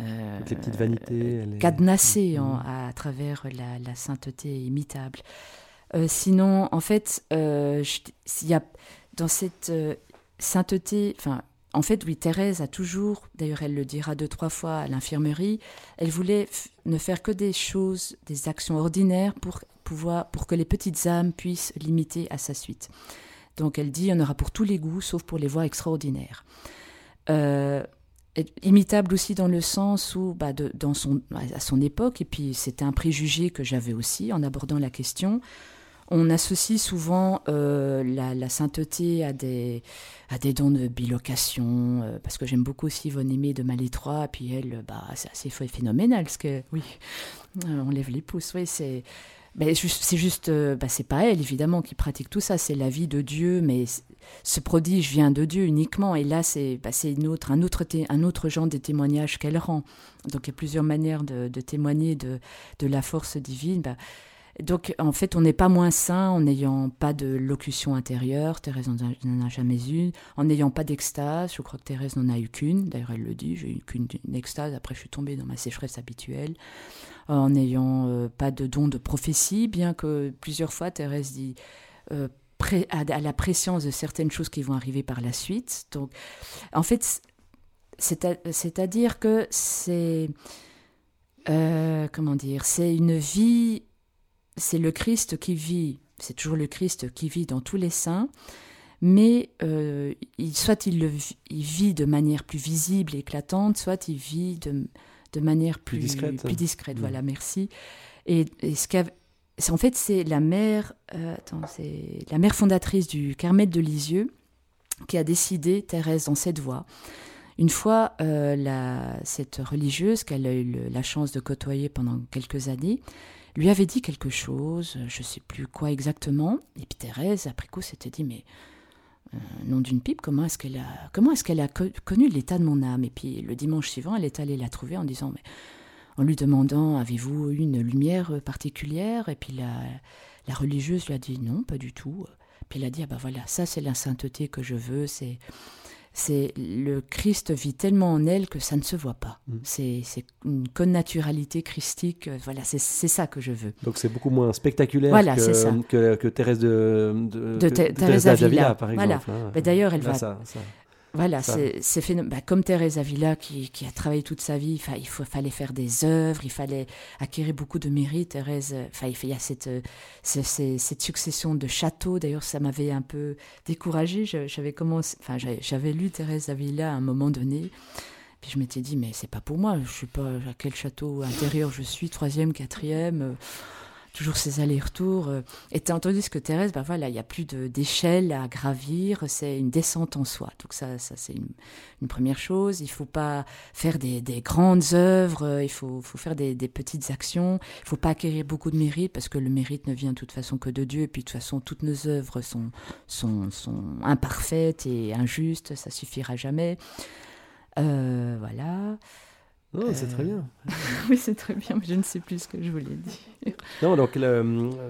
euh, les petites vanités. Cadenassées mm. à, travers la, sainteté imitable. Euh, sinon, en fait, euh, il y a dans cette sainteté, enfin, en fait, oui, Thérèse a toujours, d'ailleurs, elle le dira deux, trois fois à l'infirmerie, elle voulait ne faire que des choses, des actions ordinaires pour, pouvoir, pour que les petites âmes puissent l'imiter à sa suite. Donc elle dit, il y en aura pour tous les goûts, sauf pour les voies extraordinaires. Euh, imitable aussi dans le sens où, bah, de, dans son, à son époque, et puis c'était un préjugé que j'avais aussi en abordant la question, on associe souvent euh, la, sainteté à des, à des dons de bilocation, euh, parce que j'aime beaucoup aussi Yvonne Aimée de Malétroit, puis elle, bah, c'est assez phénoménal, parce que, oui, euh, on lève les pouces, oui, c'est mais c'est juste, bah, c'est pas elle évidemment qui pratique tout ça, c'est la vie de Dieu, mais ce prodige vient de Dieu uniquement. Et là, c'est bah, une autre, un, autre un autre genre de témoignage qu'elle rend. Donc il y a plusieurs manières de, témoigner de, de, la force divine. Bah, donc en fait, on n'est pas moins saint en n'ayant pas de locution intérieure. Thérèse n'en a jamais eu. En n'ayant pas d'extase. Je crois que Thérèse n'en a eu qu'une. D'ailleurs, elle le dit. J'ai eu qu'une extase. Après, je suis tombée dans ma sécheresse habituelle en n'ayant euh, pas de don de prophétie, bien que plusieurs fois Thérèse dit euh, à, la préscience de certaines choses qui vont arriver par la suite. Donc, en fait, c'est-à-dire que c'est euh, comment dire, c'est une vie, c'est le Christ qui vit, c'est toujours le Christ qui vit dans tous les saints, mais il, soit il, le, il vit de manière plus visible et éclatante, soit il vit de, de manière plus, discrète. Plus discrète mm. Voilà, merci. Et, ce en fait, c'est la mère, attends, c'est la mère fondatrice du Carmel de Lisieux qui a décidé, Thérèse, dans cette voie. Une fois, cette religieuse qu'elle a eu la chance de côtoyer pendant quelques années, lui avait dit quelque chose, je ne sais plus quoi exactement. Et puis Thérèse, après coup, s'était dit, mais euh, nom d'une pipe, comment est-ce qu'elle a, connu l'état de mon âme? Et puis le dimanche suivant, elle est allée la trouver en disant, en lui demandant, avez-vous une lumière particulière? Et puis la, la religieuse lui a dit, non, pas du tout. Puis elle a dit, ah ben voilà, ça c'est la sainteté que je veux, c'est c'est le Christ vit tellement en elle que ça ne se voit pas. Mm. C'est une connaturalité christique. Euh, voilà, c'est ça que je veux. Donc c'est beaucoup moins spectaculaire que, que, Thérèse de, de, Thérèse d'Avila, par exemple. Voilà. Hein. D'ailleurs, elle va. Ça, voilà, c'est bah, comme Thérèse Avila qui, qui, a travaillé toute sa vie. Il faut, fallait faire des œuvres, il fallait acquérir beaucoup de mérite. Thérèse, enfin, il y a cette, cette succession de châteaux. D'ailleurs, ça m'avait un peu découragée. J'avais commencé, enfin, j'avais lu Thérèse Avila à un moment donné. Puis je m'étais dit, mais c'est pas pour moi. Je sais pas à quel château intérieur je suis, troisième, quatrième toujours ces allers-retours. Euh, et tandis que Thérèse, ben voilà, il n'y a plus d'échelle à gravir, c'est une descente en soi. Donc ça, ça c'est une, première chose. Il ne faut pas faire des, grandes œuvres, euh, il faut, faut faire des, petites actions. Il ne faut pas acquérir beaucoup de mérite parce que le mérite ne vient de toute façon que de Dieu. Et puis de toute façon, toutes nos œuvres sont, sont, sont imparfaites et injustes, ça suffira jamais. Euh, voilà. Non, c'est très bien. [LAUGHS] oui, c'est très bien, mais je ne sais plus ce que je voulais dire. Non, donc,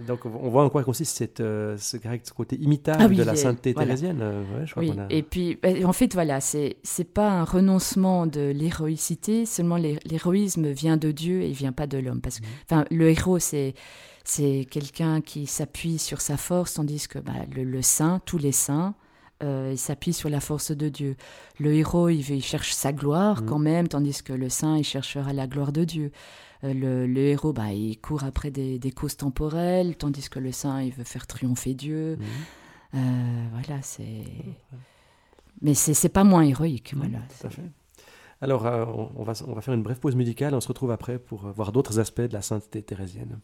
donc on voit en quoi consiste cette, euh, ce, côté imitable ah de la sainteté thérésienne. Euh, oui, et puis bah, en fait, voilà, c'est pas un renoncement de l'héroïcité, seulement l'héroïsme vient de Dieu et il vient pas de l'homme. Parce que mhm. le héros, c'est c'est quelqu'un qui s'appuie sur sa force, tandis que bah, le, le saint, tous les saints, euh, il s'appuie sur la force de Dieu. Le héros, il, cherche sa gloire mm. quand même, tandis que le saint, il cherchera la gloire de Dieu. Euh, le, héros, bah, il court après des, causes temporelles, tandis que le saint, il veut faire triompher Dieu. Mm. Euh, voilà, c'est. Mais c'est pas moins héroïque. Mm, voilà. Alors, on, va, on va faire une brève pause musicale. On se retrouve après pour voir d'autres aspects de la sainteté thérésienne.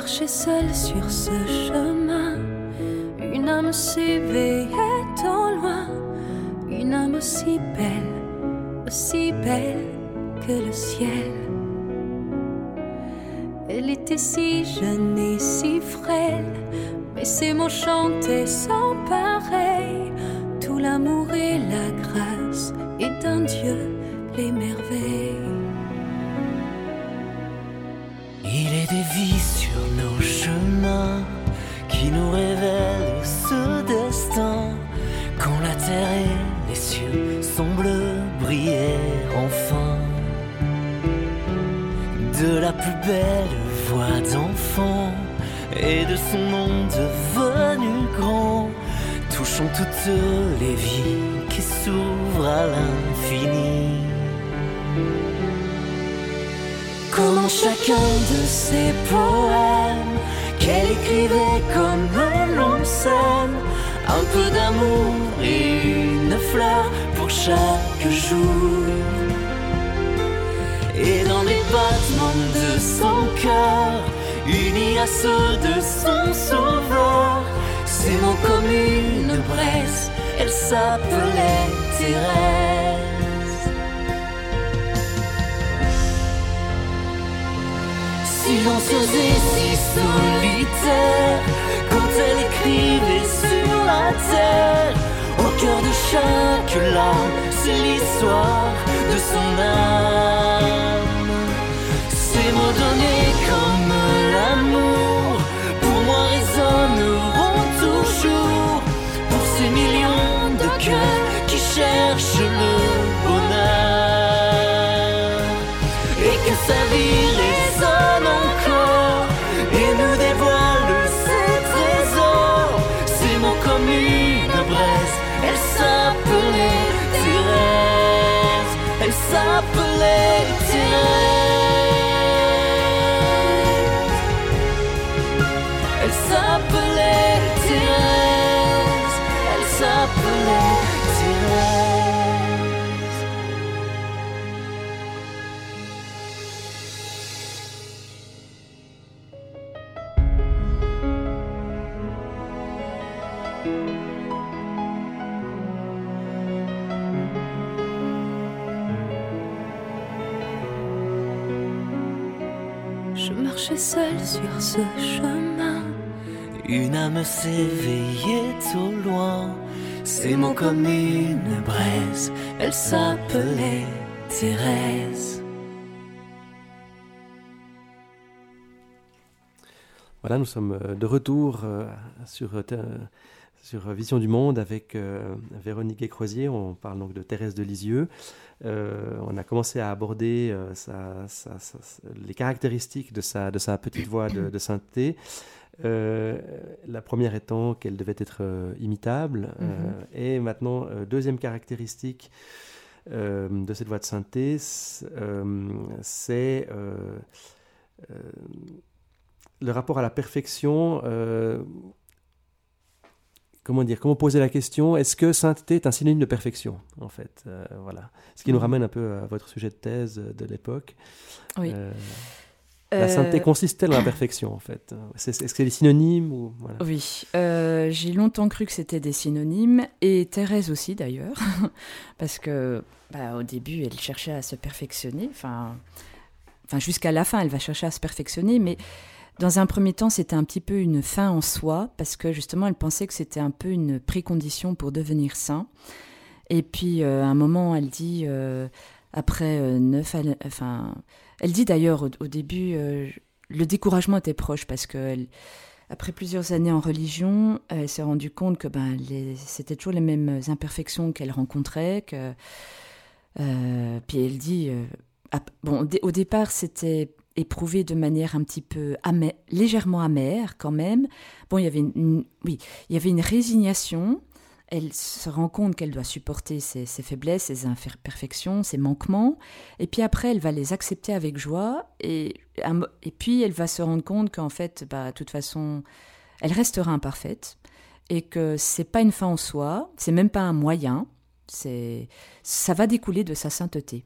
Je marchais seule sur ce chemin, une âme s'éveillait au loin, une âme aussi belle, aussi belle que le ciel. Elle était si jeune et si frêle, mais ses mots chantaient sans pareil, tout l'amour et la grâce et d'un Dieu les merveilles. Des vies sur nos chemins qui nous révèlent ce destin. Quand la terre et les cieux semblent briller enfin. De la plus belle voix d'enfant et de son nom devenu grand, touchons toutes les vies qui s'ouvrent à l'infini. Comment chacun de ses poèmes qu'elle écrivait comme l'on s'aime, un peu d'amour et une fleur pour chaque jour. Et dans les battements de son cœur, unis à ceux de son sauveur, ses mots comme une braise, elle s'appelait Thérèse. Silencieuse et si solitaire quand elle écrivait sur la terre. Au cœur de chaque larme, c'est l'histoire de son âme. Ces mots donnés comme l'amour, pour moi résonneront toujours pour ces millions de cœurs qui cherchent ce chemin. Une âme s'éveillait au loin, s'aimant comme une braise, elle s'appelait Thérèse. Voilà, nous sommes euh, de retour euh, sur, euh, sur Vision du Monde avec Véronique Croisier. On parle donc de Thérèse de Lisieux. On a commencé à aborder les caractéristiques de sa, de sa petite voix de, sainteté. la première étant qu'elle devait être imitable. Mhm. et maintenant, deuxième caractéristique de cette voix de sainteté, c'est le rapport à la perfection, euh, comment dire, comment poser la question Est-ce que sainteté est un synonyme de perfection, en fait euh, Voilà. Ce qui nous mm. ramène un peu à votre sujet de thèse de l'époque. Oui. Euh, la sainteté consiste-t-elle dans la perfection, en fait? Est-ce que c'est des synonymes ou, Oui, j'ai longtemps cru que c'était des synonymes, et Thérèse aussi d'ailleurs, [LAUGHS] parce que bah, au début, elle cherchait à se perfectionner, enfin, enfin jusqu'à la fin, elle va chercher à se perfectionner, mais dans un premier temps, c'était un petit peu une fin en soi, parce que justement, elle pensait que c'était un peu une précondition pour devenir saint. Et puis, euh, à un moment, elle dit, euh, après euh, neuf, enfin, elle dit d'ailleurs au, début, le découragement était proche, parce que après plusieurs années en religion, elle s'est rendue compte que ben, c'était toujours les mêmes imperfections qu'elle rencontrait. Que, puis elle dit, bon, au départ, c'était éprouvé de manière un petit peu légèrement amère quand même. Bon, il y avait une, oui, il y avait une résignation. Elle se rend compte qu'elle doit supporter ses, faiblesses, ses imperfections, ses manquements, et puis après elle va les accepter avec joie, et, et puis elle va se rendre compte qu'en fait, bah, de toute façon, elle restera imparfaite, et que c'est pas une fin en soi, c'est même pas un moyen, ça va découler de sa sainteté.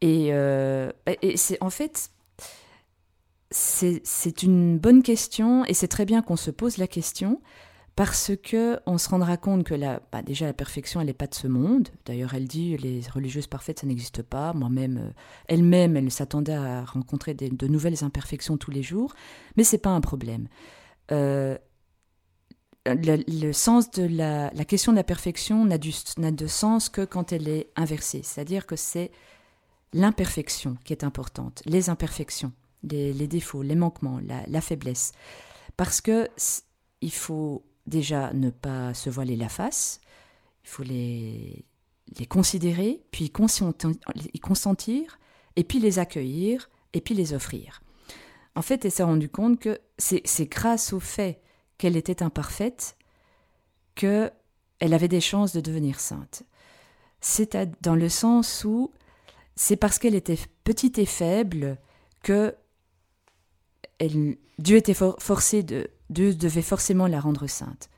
Et, euh, et c'est en fait c'est une bonne question et c'est très bien qu'on se pose la question parce que on se rendra compte que la, bah déjà la perfection elle n'est pas de ce monde. D'ailleurs elle dit les religieuses parfaites ça n'existe pas. Moi-même euh, elle-même elle, s'attendait à rencontrer de nouvelles imperfections tous les jours, mais c'est pas un problème. Euh, le, sens de la, question de la perfection n'a de sens que quand elle est inversée, c'est-à-dire que c'est l'imperfection qui est importante, les imperfections les, défauts, les manquements, la, faiblesse. Parce que il faut déjà ne pas se voiler la face, il faut les, les considérer, puis y consentir, et puis les accueillir, et puis les offrir. En fait, elle s'est rendue compte que c'est grâce au fait qu'elle était imparfaite que elle avait des chances de devenir sainte. C'est dans le sens où c'est parce qu'elle était petite et faible que Dieu était forcé de, Dieu devait forcément la rendre sainte.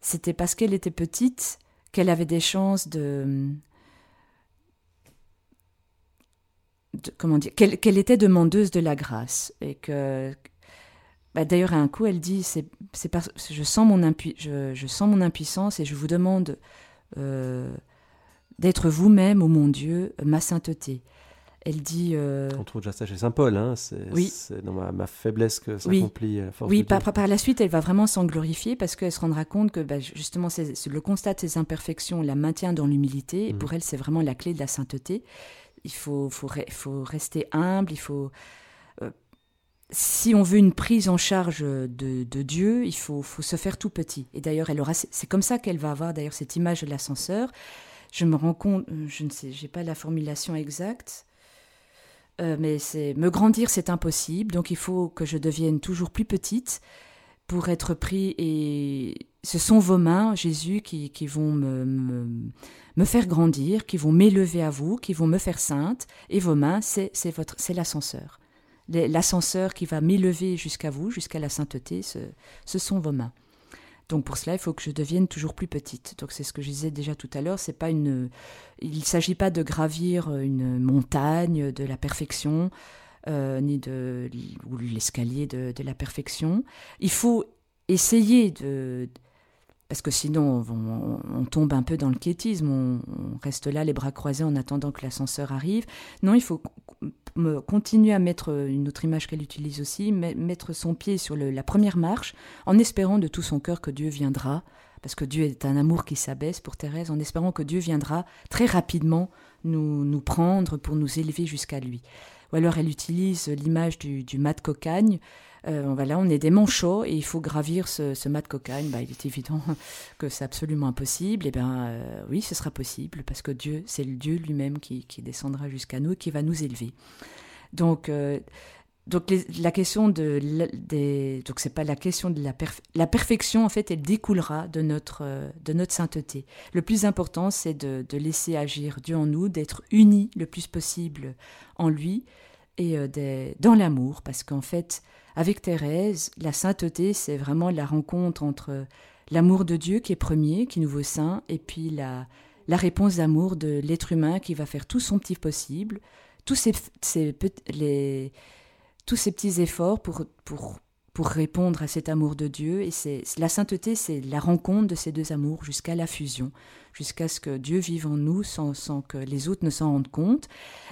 C'était parce qu'elle était petite qu'elle avait des chances de, comment dire, qu'elle était demandeuse de la grâce et que bah, d'ailleurs à un coup elle dit c'est je sens mon je, je, sens mon impuissance et je vous demande euh, d'être vous-même, ô mon Dieu, ma sainteté. Elle dit. Euh... On trouve déjà ça chez Saint Paul, hein, c'est oui. dans ma, faiblesse que s'accomplit oui. la force Oui, par, par, la suite, elle va vraiment s'en glorifier parce qu'elle se rendra compte que bah, justement, le constat de ses imperfections la maintient dans l'humilité. Et mm. pour elle, c'est vraiment la clé de la sainteté. Il faut, faut, faut rester humble, il faut. Euh, si on veut une prise en charge de, de Dieu, il faut, faut, se faire tout petit. Et d'ailleurs, elle aura, c'est comme ça qu'elle va avoir d'ailleurs cette image de l'ascenseur. Je me rends compte, euh, je ne sais, j'ai pas la formulation exacte. Euh, mais c'est me grandir, c'est impossible. Donc il faut que je devienne toujours plus petite pour être pris. Et ce sont vos mains, Jésus, qui, vont me, me, faire grandir, qui vont m'élever à vous, qui vont me faire sainte. Et vos mains, c'est votre, c'est l'ascenseur. L'ascenseur qui va m'élever jusqu'à vous, jusqu'à la sainteté, ce, ce sont vos mains. Donc pour cela, il faut que je devienne toujours plus petite. Donc c'est ce que je disais déjà tout à l'heure. C'est pas une, il ne s'agit pas de gravir une montagne de la perfection, euh, ni de ou l'escalier de, la perfection. Il faut essayer de, parce que sinon on, tombe un peu dans le quiétisme. On, reste là les bras croisés en attendant que l'ascenseur arrive. Non, il faut continuer à mettre une autre image qu'elle utilise aussi, me- mettre son pied sur la première marche, en espérant de tout son cœur que Dieu viendra, parce que Dieu est un amour qui s'abaisse pour Thérèse, en espérant que Dieu viendra très rapidement nous, nous prendre pour nous élever jusqu'à lui. Ou alors elle utilise l'image du, du mât de cocagne. Euh, on est des manchots et il faut gravir ce, ce mât de cocagne. Bah, il est évident [LAUGHS] que c'est absolument impossible. Et bien euh, oui, ce sera possible parce que Dieu, c'est le Dieu lui-même qui, descendra jusqu'à nous et qui va nous élever. Donc, euh, donc la question de la- donc c'est pas la question de la la perfection en fait elle découlera de notre euh, de notre sainteté. Le plus important c'est de, de laisser agir Dieu en nous, d'être unis le plus possible en lui et des- dans l'amour parce qu'en fait avec Thérèse la sainteté c'est vraiment la rencontre entre l'amour de Dieu qui est premier, qui nous veut saint et puis la réponse d'amour de l'être humain qui va faire tout son petit possible, tous ces, petits efforts pour, pour, pour répondre à cet amour de Dieu. Et c'est la sainteté, c'est la rencontre de ces deux amours jusqu'à la fusion, jusqu'à ce que Dieu vive en nous sans que les autres ne s'en rendent compte.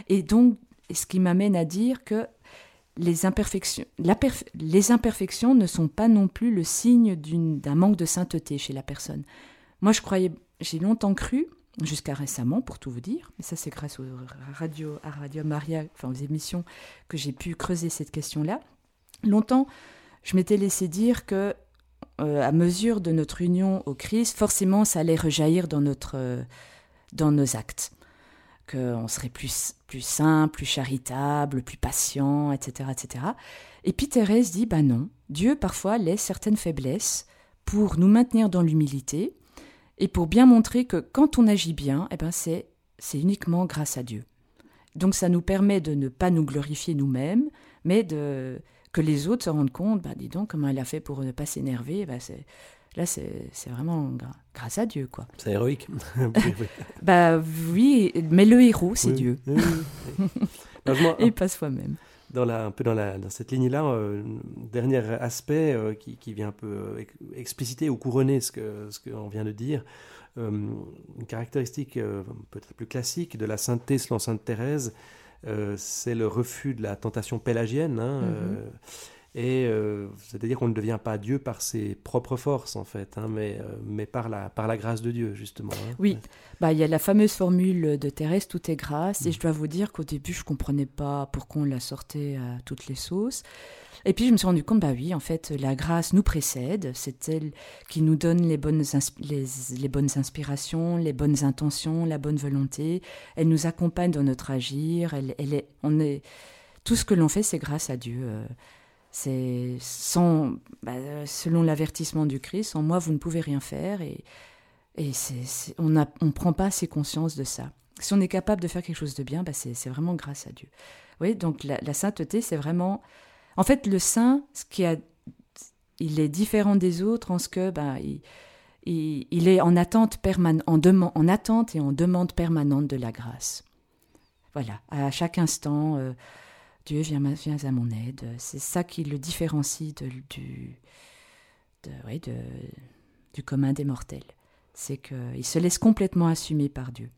Et donc, ce qui m'amène à dire que les imperfections, les imperfections ne sont pas non plus le signe d'un manque de sainteté chez la personne. Moi, je croyais, j'ai longtemps cru, jusqu'à récemment, pour tout vous dire, mais ça c'est grâce aux radio, à Radio Maria, enfin aux émissions, que j'ai pu creuser cette question-là. Longtemps, je m'étais laissé dire que, euh, à mesure de notre union au Christ, forcément, ça allait rejaillir dans notre, euh, dans nos actes, qu'on serait plus, plus simple, plus charitable, plus patient, etc., etc. Et puis Thérèse dit, bah non, Dieu parfois laisse certaines faiblesses pour nous maintenir dans l'humilité et pour bien montrer que quand on agit bien, eh ben c'est c'est uniquement grâce à Dieu. Donc ça nous permet de ne pas nous glorifier nous-mêmes, mais de que les autres se rendent compte, bah dis donc comment elle a fait pour ne pas s'énerver, bah c'est là c'est vraiment grâce à Dieu quoi. C'est héroïque. [LAUGHS] Bah oui, mais le héros c'est Oui, Dieu oui, oui. Alors, [LAUGHS] je m'en- et pas soi-même. dans la, un peu dans, la, dans cette ligne-là, euh, dernier aspect euh, qui, qui vient un peu euh, ex- expliciter ou couronner ce que ce qu'on vient de dire, une caractéristique peut-être plus classique de la sainteté selon sainte Thérèse, c'est le refus de la tentation pélagienne. hein, euh, et euh, c'est-à-dire qu'on ne devient pas Dieu par ses propres forces en fait, hein, mais, euh, mais par, la, par la grâce de Dieu justement. hein. Oui, bah il y a la fameuse formule de Thérèse tout est grâce et je dois vous dire qu'au début je comprenais pas pourquoi on la sortait à toutes les sauces. Et puis je me suis rendu compte bah oui, en fait la grâce nous précède, c'est elle qui nous donne les bonnes les, les bonnes inspirations, les bonnes intentions, la bonne volonté, elle nous accompagne dans notre agir, elle, elle est on est tout ce que l'on fait c'est grâce à Dieu. C'est sans, bah, selon l'avertissement du Christ, en moi vous ne pouvez rien faire et, et c'est- on ne on prend pas assez conscience de ça. Si on est capable de faire quelque chose de bien, bah, c'est, vraiment grâce à Dieu. Oui, donc la, sainteté, c'est vraiment... En fait, le saint, ce qui a, il est différent des autres en ce que bah, il, il, il est en attente, perman- en, en attente et en demande permanente de la grâce. Voilà, à chaque instant, euh, Dieu vient, ma- vient à mon aide. C'est ça qui le différencie du, oui, du commun des mortels. C'est qu'il se laisse complètement assumer par Dieu.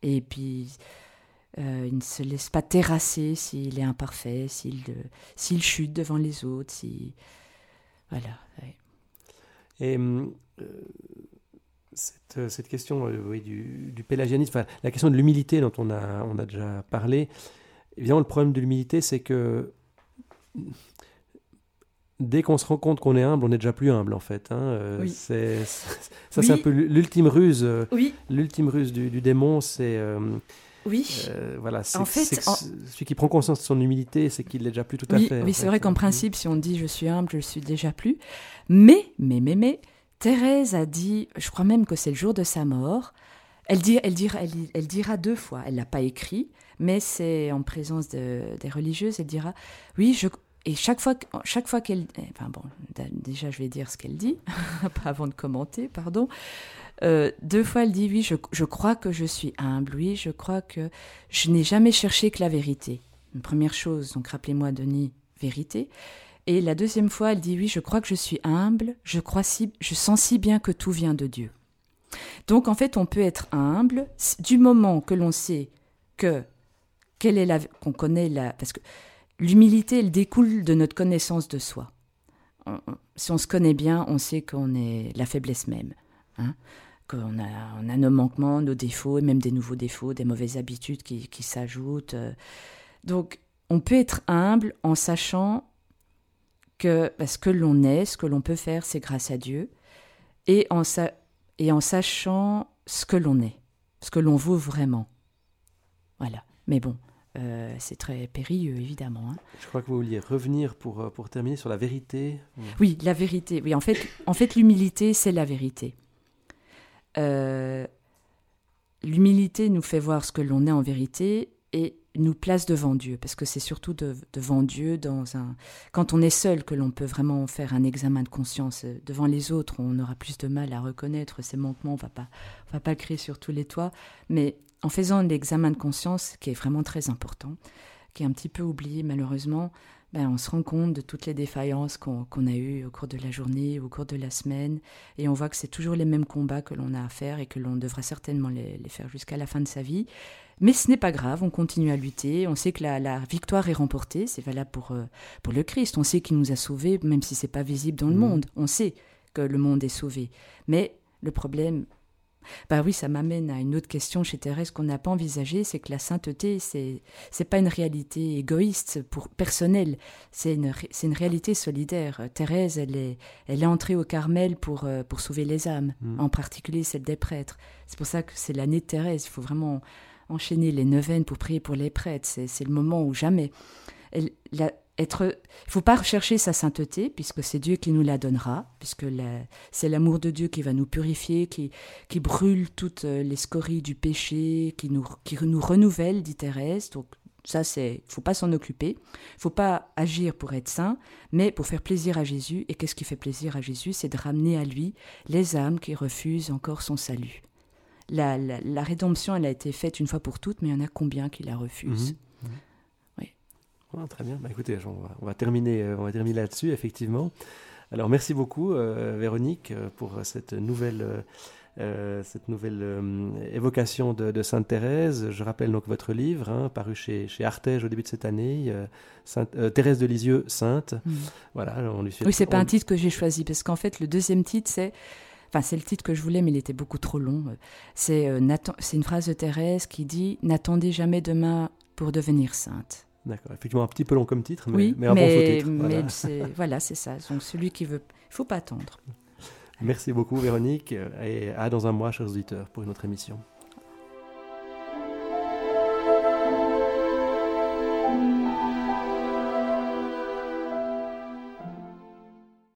Et puis, euh, il ne se laisse pas terrasser s'il est imparfait, s'il chute devant les autres. Voilà. Et euh, cette, question euh, du, pélagianisme, la question de l'humilité dont on a déjà parlé, évidemment, le problème de l'humilité, c'est que dès qu'on se rend compte qu'on est humble, on n'est déjà plus humble, en fait. hein, euh, Oui. c'est- c'est- ça, Oui. c'est un peu l'ultime ruse. euh, Oui, L'ultime ruse du, du démon, c'est euh, oui. voilà, c'est En fait, c'est en- celui qui prend conscience de son humilité, c'est qu'il l'est déjà plus tout à fait. oui c'est fait. vrai qu'en Mm. principe, si on dit je suis humble, je le suis déjà plus. Mais, mais, mais, mais, Thérèse a dit, je crois même que c'est le jour de sa mort, elle, dit, elle, dira, elle, elle dira deux fois, elle l'a pas écrit, mais c'est en présence de, des religieuses, elle dira, oui, je... Et chaque fois, que- chaque fois qu'elle... Enfin bon, déjà je vais dire ce qu'elle dit, [LAUGHS] pas avant de commenter, pardon. Euh, deux fois elle dit, oui, je, crois que je suis humble, oui, je crois que je n'ai jamais cherché que la vérité. Une première chose, donc rappelez-moi Denis, vérité. Et la deuxième fois, elle dit oui, je crois que je suis humble, je crois si, je sens si bien que tout vient de Dieu. Donc en fait, on peut être humble du moment que l'on sait que quelle est la qu'on connaît la parce que l'humilité elle découle de notre connaissance de soi. si on se connaît bien, on sait qu'on est la faiblesse même, hein, qu'on a, on a nos manquements, nos défauts et même des nouveaux défauts, des mauvaises habitudes qui, qui s'ajoutent. Donc on peut être humble en sachant que ce que l'on est, ce que l'on peut faire, c'est grâce à Dieu, et en, et en sachant ce que l'on est, ce que l'on vaut vraiment. Voilà. Mais bon, euh, c'est très périlleux, évidemment. Hein. Je crois que vous vouliez revenir pour, euh, pour terminer sur la vérité. Oui, la vérité. Oui, en fait, en fait l'humilité, c'est la vérité. Euh, l'humilité nous fait voir ce que l'on est en vérité et nous place devant Dieu, parce que c'est surtout devant Dieu, dans un... quand on est seul, que l'on peut vraiment faire un examen de conscience. Devant les autres, on aura plus de mal à reconnaître ses manquements, on va pas, on va pas crier sur tous les toits, mais en faisant l'examen de conscience, qui est vraiment très important, qui est un petit peu oublié malheureusement, ben, on se rend compte de toutes les défaillances qu'on a eues au cours de la journée, au cours de la semaine, et on voit que c'est toujours les mêmes combats que l'on a à faire et que l'on devra certainement les, les faire jusqu'à la fin de sa vie. Mais ce n'est pas grave, on continue à lutter, on sait que la, victoire est remportée, c'est valable pour, euh, pour le Christ, on sait qu'il nous a sauvés, même si c'est pas visible dans le mmh. monde, on sait que le monde est sauvé. Mais le problème, bah oui, ça m'amène à une autre question chez Thérèse qu'on n'a pas envisagée, c'est que la sainteté, c'est c'est pas une réalité égoïste pour personnelle, c'est une c'est une réalité solidaire. Thérèse, elle est elle est entrée au Carmel pour euh, pour sauver les âmes, mmh. en particulier celles des prêtres. C'est pour ça que c'est l'année de Thérèse. Il faut vraiment enchaîner les neuvaines pour prier pour les prêtres. C'est le moment où jamais. Il ne faut pas rechercher sa sainteté, puisque c'est Dieu qui nous la donnera, puisque c'est l'amour de Dieu qui va nous purifier, qui, brûle toutes les scories du péché, qui nous, renouvelle, dit Thérèse. Donc ça, c'est, faut pas s'en occuper. Faut pas agir pour être saint, mais pour faire plaisir à Jésus. Et qu'est-ce qui fait plaisir à Jésus? C'est de ramener à lui les âmes qui refusent encore son salut la, rédemption, elle a été faite une fois pour toutes, mais il y en a combien qui la refusent? Mhm. Ah, très bien. Bah, écoutez, on va, terminer, euh, on va terminer là-dessus, effectivement. Alors, merci beaucoup, euh, Véronique, euh, pour cette nouvelle. cette nouvelle évocation de, Sainte Thérèse. Je rappelle donc votre livre, hein, paru chez, chez Artege au début de cette année, Thérèse de Lisieux, Sainte. Mhm. Voilà, on lui Oui, c'est pas un titre que j'ai choisi, parce qu'en fait, le deuxième titre, c'est Enfin, c'est le titre que je voulais, mais il était beaucoup trop long. C'est euh, une phrase de Thérèse qui dit N'attendez jamais demain pour devenir sainte. D'accord, effectivement un petit peu long comme titre, mais, oui, mais un bon titre. Voilà. Mais [LAUGHS] voilà, c'est ça. Donc celui qui veut, il faut pas attendre. Merci beaucoup Véronique et à dans un mois, chers auditeurs, pour une autre émission.